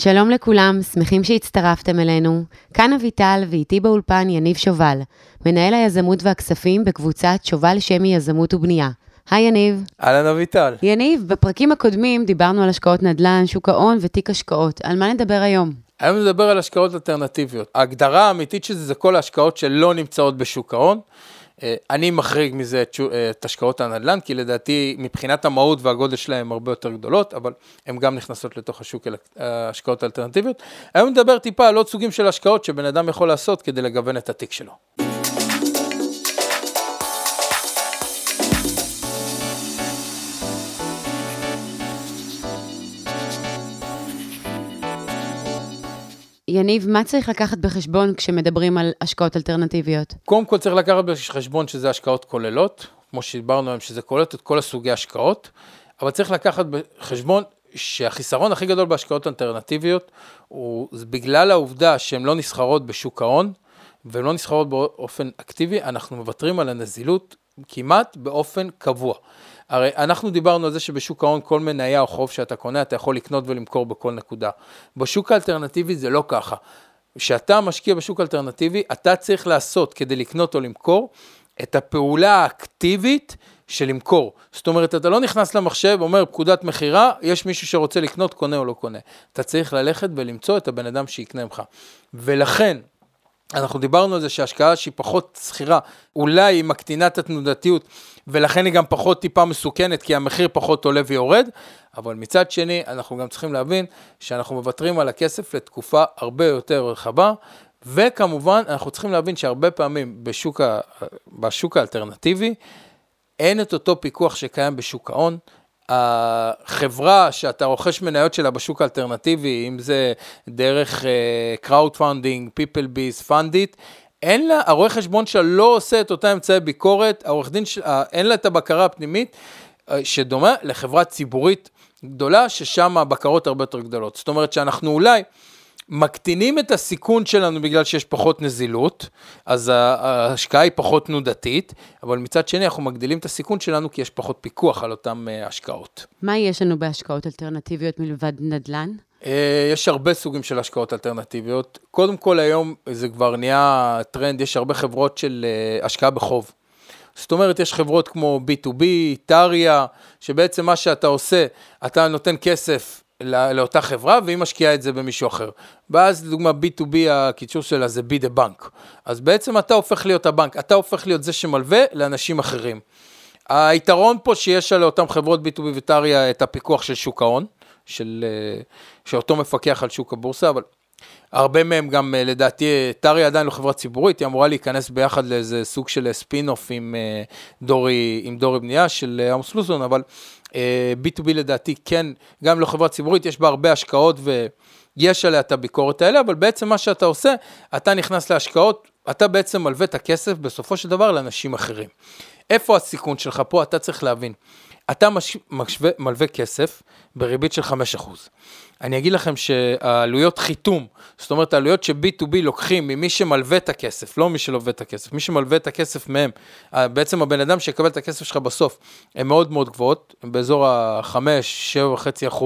שלום לכולם, שמחים שהצטרפתם אלינו. כאן אביטל ואיתי באולפן יניב שובל, מנהל היזמות והכספים בקבוצת שובל שמי יזמות ובנייה. היי יניב. אהלן אביטל. יניב, בפרקים הקודמים דיברנו על השקעות נדל"ן, שוק ההון ותיק השקעות. על מה נדבר היום? היום נדבר על השקעות אלטרנטיביות. ההגדרה האמיתית של זה זה כל ההשקעות שלא נמצאות בשוק ההון. אה, אני מחריג מזה אה, את השקעות הנדל"ן, כי לדעתי מבחינת המהות והגודל שלהם הרבה יותר גדולות, אבל הן גם נכנסות לתוך השוק ההשקעות האלטרנטיביות. היום נדבר טיפה על עוד סוגים של השקעות שבן אדם יכול לעשות כדי לגוון את התיק שלו. יניב, מה צריך לקחת בחשבון כשמדברים על השקעות אלטרנטיביות? קודם כל צריך לקחת בחשבון שזה השקעות כוללות, כמו שדיברנו היום, שזה כולל את כל הסוגי השקעות, אבל צריך לקחת בחשבון שהחיסרון הכי גדול בהשקעות אלטרנטיביות הוא בגלל העובדה שהן לא נסחרות בשוק ההון, והן לא נסחרות באופן אקטיבי, אנחנו מוותרים על הנזילות כמעט באופן קבוע. הרי אנחנו דיברנו על זה שבשוק ההון כל מניה או חוב שאתה קונה, אתה יכול לקנות ולמכור בכל נקודה. בשוק האלטרנטיבי זה לא ככה. כשאתה משקיע בשוק אלטרנטיבי, אתה צריך לעשות כדי לקנות או למכור את הפעולה האקטיבית של למכור. זאת אומרת, אתה לא נכנס למחשב, אומר פקודת מכירה, יש מישהו שרוצה לקנות, קונה או לא קונה. אתה צריך ללכת ולמצוא את הבן אדם שיקנה ממך. ולכן, אנחנו דיברנו על זה שהשקעה שהיא פחות שכירה, אולי היא מקטינה את התנודתיות, ולכן היא גם פחות טיפה מסוכנת, כי המחיר פחות עולה ויורד, אבל מצד שני, אנחנו גם צריכים להבין שאנחנו מוותרים על הכסף לתקופה הרבה יותר רחבה, וכמובן, אנחנו צריכים להבין שהרבה פעמים בשוק, ה... בשוק האלטרנטיבי, אין את אותו פיקוח שקיים בשוק ההון. החברה שאתה רוכש מניות שלה בשוק האלטרנטיבי, אם זה דרך crowd funding, people base, fundit, אין לה, הרואה חשבון שלה לא עושה את אותה אמצעי ביקורת, העורך דין שלה, אין לה את הבקרה הפנימית, אה, שדומה לחברה ציבורית גדולה, ששם הבקרות הרבה יותר גדולות. זאת אומרת שאנחנו אולי... מקטינים את הסיכון שלנו בגלל שיש פחות נזילות, אז ההשקעה היא פחות תנודתית, אבל מצד שני אנחנו מגדילים את הסיכון שלנו כי יש פחות פיקוח על אותן אה, השקעות. מה יש לנו בהשקעות אלטרנטיביות מלבד נדל"ן? אה, יש הרבה סוגים של השקעות אלטרנטיביות. קודם כל היום זה כבר נהיה טרנד, יש הרבה חברות של אה, השקעה בחוב. זאת אומרת, יש חברות כמו B2B, טריה, שבעצם מה שאתה עושה, אתה נותן כסף לא, לאותה חברה, והיא משקיעה את זה במישהו אחר. ואז לדוגמה B2B, הקיצור שלה זה be the bank. אז בעצם אתה הופך להיות הבנק, אתה הופך להיות זה שמלווה לאנשים אחרים. היתרון פה שיש על אותן חברות B2B וטריא זה הפיקוח של שוק ההון, של, אה, שאותו מפקח על שוק הבורסה, אבל הרבה מהם גם, אה, לדעתי, טריה עדיין לא חברה ציבורית, היא אמורה להיכנס ביחד לאיזה סוג של ספין-אוף עם אה, דורי, עם דורי בנייה של עמוס לוזון, אבל B2B לדעתי כן, גם לא חברה ציבורית, יש בה הרבה השקעות ויש עליה את הביקורת האלה, אבל בעצם מה שאתה עושה, אתה נכנס להשקעות, אתה בעצם מלווה את הכסף בסופו של דבר לאנשים אחרים. איפה הסיכון שלך פה? אתה צריך להבין. אתה מש... משווה, מלווה כסף בריבית של 5%. אני אגיד לכם שהעלויות חיתום, זאת אומרת העלויות ש-B2B לוקחים ממי שמלווה את הכסף, לא מי שלווה את הכסף, מי שמלווה את הכסף מהם, בעצם הבן אדם שיקבל את הכסף שלך בסוף, הן מאוד מאוד גבוהות, הן באזור ה-5-7.5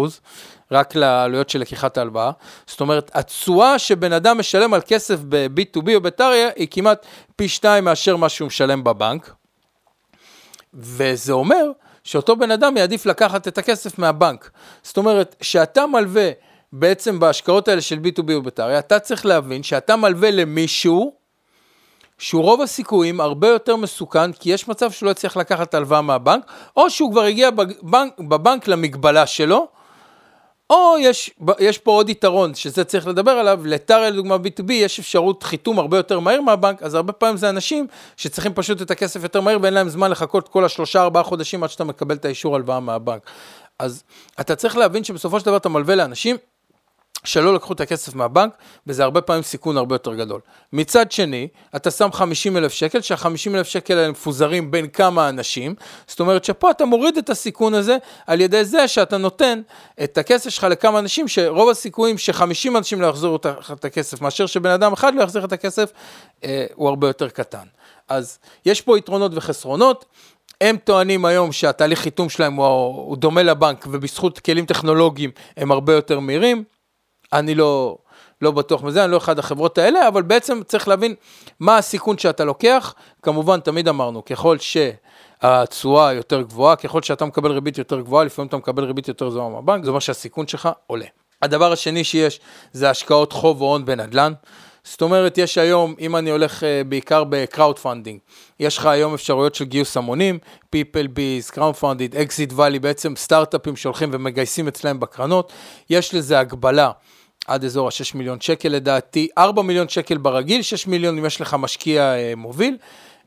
רק לעלויות של לקיחת ההלוואה. זאת אומרת, התשואה שבן אדם משלם על כסף ב-B2B או בטריה היא כמעט פי שתיים מאשר מה שהוא משלם בבנק. וזה אומר שאותו בן אדם יעדיף לקחת את הכסף מהבנק. זאת אומרת, שאתה מלווה בעצם בהשקעות האלה של B2B ובטריה, אתה צריך להבין שאתה מלווה למישהו שהוא רוב הסיכויים הרבה יותר מסוכן, כי יש מצב שהוא לא יצליח לקחת הלוואה מהבנק, או שהוא כבר הגיע בבנק, בבנק למגבלה שלו, או יש, יש פה עוד יתרון, שזה צריך לדבר עליו, לטאריה לדוגמה B2B יש אפשרות חיתום הרבה יותר מהר מהבנק, אז הרבה פעמים זה אנשים שצריכים פשוט את הכסף יותר מהר ואין להם זמן לחכות כל השלושה ארבעה חודשים עד שאתה מקבל את האישור הלוואה מהבנק. אז אתה צריך להבין שבסופו של דבר אתה מלווה לאנשים שלא לקחו את הכסף מהבנק, וזה הרבה פעמים סיכון הרבה יותר גדול. מצד שני, אתה שם 50 אלף שקל, שה-50 אלף שקל האלה מפוזרים בין כמה אנשים, זאת אומרת שפה אתה מוריד את הסיכון הזה על ידי זה שאתה נותן את הכסף שלך לכמה אנשים, שרוב הסיכויים ש-50 אנשים לא יחזירו את הכסף, מאשר שבן אדם אחד לא יחזיר את הכסף, אה, הוא הרבה יותר קטן. אז יש פה יתרונות וחסרונות. הם טוענים היום שהתהליך חיתום שלהם הוא, הוא דומה לבנק, ובזכות כלים טכנולוגיים הם הרבה יותר מהירים. אני לא, לא בטוח מזה, אני לא אחד החברות האלה, אבל בעצם צריך להבין מה הסיכון שאתה לוקח. כמובן, תמיד אמרנו, ככל שהתשואה יותר גבוהה, ככל שאתה מקבל ריבית יותר גבוהה, לפעמים אתה מקבל ריבית יותר גבוהה מהבנק, זה אומר שהסיכון שלך עולה. הדבר השני שיש זה השקעות חוב או הון בנדל"ן. זאת אומרת, יש היום, אם אני הולך uh, בעיקר ב crowd funding, יש לך היום אפשרויות של גיוס המונים, people bees, קראוד פנדינג, אקזיט ואלי, בעצם סטארט-אפים שהולכים ומגייסים אצלם בקרנות, יש לזה הגבלה. עד אזור ה-6 מיליון שקל לדעתי, 4 מיליון שקל ברגיל, 6 מיליון אם יש לך משקיע uh, מוביל.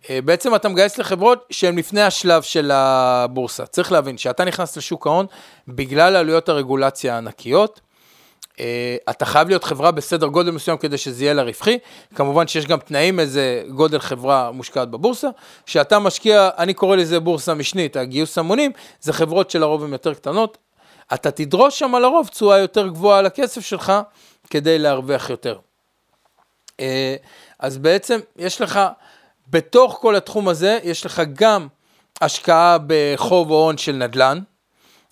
Uh, בעצם אתה מגייס לחברות שהן לפני השלב של הבורסה. צריך להבין, שאתה נכנס לשוק ההון, בגלל עלויות הרגולציה הענקיות, אה, אתה חייב להיות חברה בסדר גודל מסוים כדי שזה יהיה לה רווחי. כמובן שיש גם תנאים איזה גודל חברה מושקעת בבורסה. כשאתה משקיע, אני קורא לזה בורסה משנית, הגיוס המונים, זה חברות שלרוב הן יותר קטנות. אתה תדרוש שם לרוב תשואה יותר גבוהה על הכסף שלך כדי להרוויח יותר. אה, אז בעצם יש לך, בתוך כל התחום הזה, יש לך גם השקעה בחוב או הון של נדל"ן.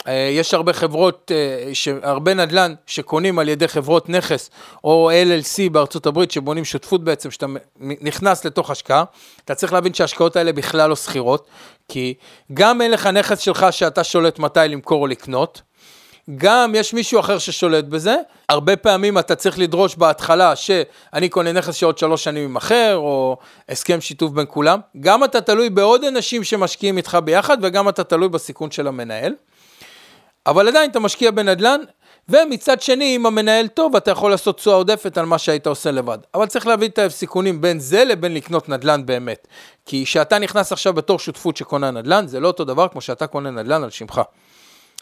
אה, יש הרבה חברות, אה, הרבה נדל"ן שקונים על ידי חברות נכס או LLC בארצות הברית שבונים שותפות בעצם, שאתה נכנס לתוך השקעה, אתה צריך להבין שההשקעות האלה בכלל לא שכירות, כי גם אין לך נכס שלך שאתה שולט מתי למכור או לקנות, גם יש מישהו אחר ששולט בזה, הרבה פעמים אתה צריך לדרוש בהתחלה שאני קונה נכס שעוד שלוש שנים יימכר, או הסכם שיתוף בין כולם, גם אתה תלוי בעוד אנשים שמשקיעים איתך ביחד, וגם אתה תלוי בסיכון של המנהל. אבל עדיין אתה משקיע בנדל"ן, ומצד שני, אם המנהל טוב, אתה יכול לעשות תשואה עודפת על מה שהיית עושה לבד. אבל צריך להביא את הסיכונים בין זה לבין לקנות נדל"ן באמת. כי כשאתה נכנס עכשיו בתור שותפות שקונה נדל"ן, זה לא אותו דבר כמו שאתה קונה נדל"ן על שמך.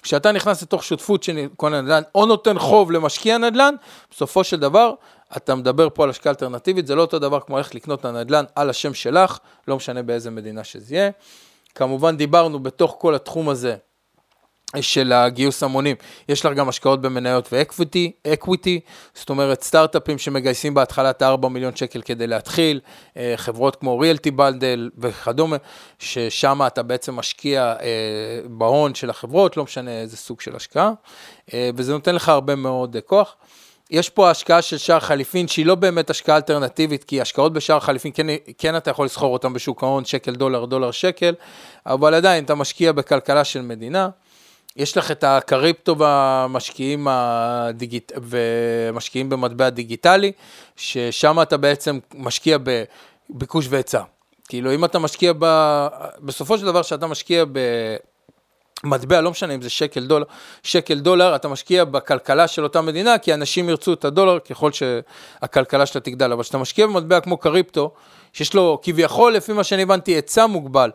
כשאתה נכנס לתוך שותפות שקונה נדל"ן, או נותן חוב למשקיע נדל"ן, בסופו של דבר, אתה מדבר פה על השקעה אלטרנטיבית, זה לא אותו דבר כמו ללכת לקנות הנדל"ן על השם שלך, לא משנה באיזה מדינה שזה יהיה. כמובן דיברנו בתוך כל התחום הזה של הגיוס המונים, יש לך גם השקעות במניות ו equity, equity, זאת אומרת סטארט-אפים שמגייסים בהתחלה את ה-4 מיליון שקל כדי להתחיל, אה, חברות כמו ריאלטי בלדל וכדומה, ששם אתה בעצם משקיע אה, בהון של החברות, לא משנה איזה סוג של השקעה, אה, וזה נותן לך הרבה מאוד כוח. יש פה השקעה של שער חליפין שהיא לא באמת השקעה אלטרנטיבית, כי השקעות בשער חליפין, כן, כן אתה יכול לסחור אותן בשוק ההון, שקל דולר, דולר שקל, אבל עדיין אתה משקיע בכלכלה של מדינה. יש לך את הקריפטו והמשקיעים הדיגיט... ומשקיעים במטבע דיגיטלי, ששם אתה בעצם משקיע בביקוש והיצע. כאילו אם אתה משקיע ב... בסופו של דבר שאתה משקיע במטבע, לא משנה אם זה שקל דולר, שקל דולר, אתה משקיע בכלכלה של אותה מדינה, כי אנשים ירצו את הדולר ככל שהכלכלה שלה תגדל. אבל כשאתה משקיע במטבע כמו קריפטו, שיש לו כביכול, לפי מה שאני הבנתי, היצע מוגבל,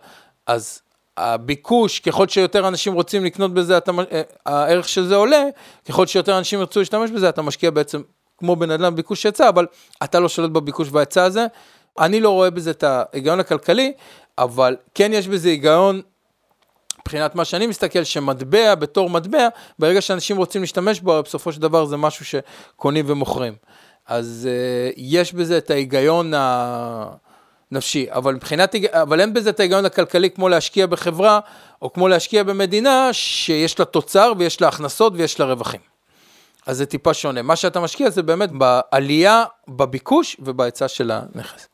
אז הביקוש, ככל שיותר אנשים רוצים לקנות בזה, אתה, אה, הערך של זה עולה, ככל שיותר אנשים ירצו להשתמש בזה, אתה משקיע בעצם כמו בנדל"ן ביקוש היצע, אבל אתה לא שולט בביקוש וההיצע הזה. אני לא רואה בזה את ההיגיון הכלכלי, אבל כן יש בזה היגיון מבחינת מה שאני מסתכל, שמטבע בתור מטבע, ברגע שאנשים רוצים להשתמש בו, בסופו של דבר זה משהו שקונים ומוכרים. אז uh, יש בזה את ההיגיון ה... נפשי, אבל מבחינת, אבל אין בזה את ההיגיון הכלכלי כמו להשקיע בחברה, או כמו להשקיע במדינה שיש לה תוצר ויש לה הכנסות ויש לה רווחים. אז זה טיפה שונה. מה שאתה משקיע זה באמת בעלייה בביקוש ובהיצע של הנכס.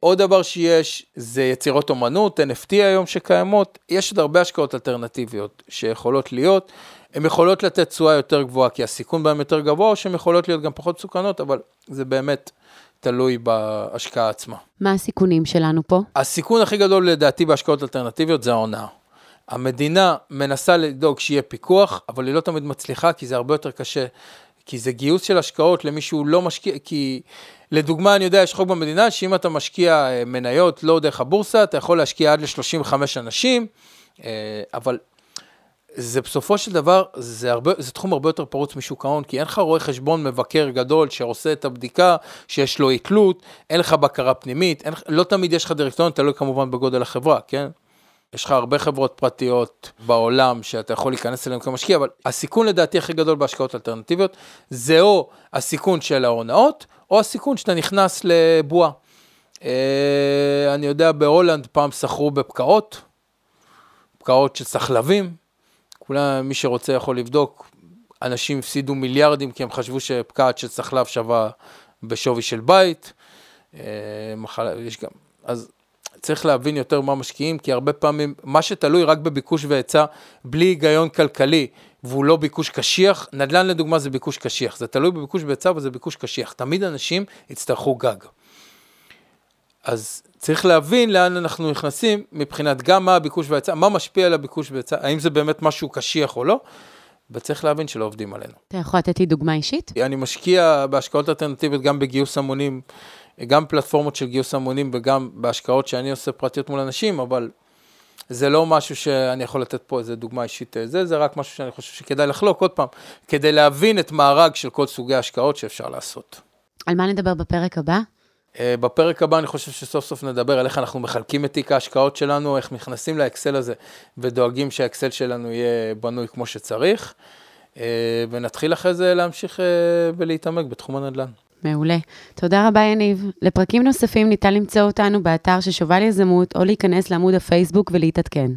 עוד דבר שיש זה יצירות אומנות, NFT היום שקיימות, יש עוד הרבה השקעות אלטרנטיביות שיכולות להיות, הן יכולות לתת תשואה יותר גבוהה כי הסיכון בהן יותר גבוה, או שהן יכולות להיות גם פחות מסוכנות, אבל זה באמת תלוי בהשקעה עצמה. מה הסיכונים שלנו פה? הסיכון הכי גדול לדעתי בהשקעות אלטרנטיביות זה ההונאה. המדינה מנסה לדאוג שיהיה פיקוח, אבל היא לא תמיד מצליחה, כי זה הרבה יותר קשה. כי זה גיוס של השקעות למי שהוא לא משקיע, כי לדוגמה, אני יודע, יש חוק במדינה שאם אתה משקיע אה, מניות לא דרך הבורסה, אתה יכול להשקיע עד ל-35 אנשים, אה, אבל זה בסופו של דבר, זה, הרבה, זה תחום הרבה יותר פרוץ משוק ההון, כי אין לך רואה חשבון מבקר גדול שעושה את הבדיקה, שיש לו אי-תלות, אין לך בקרה פנימית, אין, לא תמיד יש לך דירקטוריון, תלוי כמובן בגודל החברה, כן? יש לך הרבה חברות פרטיות בעולם שאתה יכול להיכנס אליהן כמשקיע, אבל הסיכון לדעתי הכי גדול בהשקעות אלטרנטיביות, זה או הסיכון של ההונאות, או הסיכון שאתה נכנס לבועה. אה, אני יודע, בהולנד פעם סחרו בפקעות, פקעות של סחלבים, כולם, מי שרוצה יכול לבדוק, אנשים הפסידו מיליארדים כי הם חשבו שפקעת של צחלב שווה בשווי של בית. אה, מחלה, יש גם, אז צריך להבין יותר מה משקיעים, כי הרבה פעמים, מה שתלוי רק בביקוש והיצע, בלי היגיון כלכלי, והוא לא ביקוש קשיח, נדל"ן לדוגמה זה ביקוש קשיח, זה תלוי בביקוש והיצע וזה ביקוש קשיח, תמיד אנשים יצטרכו גג. אז צריך להבין לאן אנחנו נכנסים מבחינת גם מה הביקוש והיצע, מה משפיע על הביקוש והיצע, האם זה באמת משהו קשיח או לא, וצריך להבין שלא עובדים עלינו. אתה יכול לתת לי דוגמה אישית? אני משקיע בהשקעות אלטרנטיביות גם בגיוס המונים, גם פלטפורמות של גיוס המונים וגם בהשקעות שאני עושה פרטיות מול אנשים, אבל זה לא משהו שאני יכול לתת פה איזה דוגמה אישית, אה, זה, זה רק משהו שאני חושב שכדאי לחלוק עוד פעם, כדי להבין את מארג של כל סוגי ההשקעות שאפשר לעשות. על מה נדבר בפרק הבא? אה, בפרק הבא אני חושב שסוף סוף נדבר על איך אנחנו מחלקים את תיק ההשקעות שלנו, איך נכנסים לאקסל הזה ודואגים שהאקסל שלנו יהיה בנוי כמו שצריך, אה, ונתחיל אחרי זה להמשיך ולהתעמק בתחום הנדל"ן. מעולה. תודה רבה, יניב. לפרקים נוספים ניתן למצוא אותנו באתר של שובל יזמות, או להיכנס לעמוד הפייסבוק ולהתעדכן.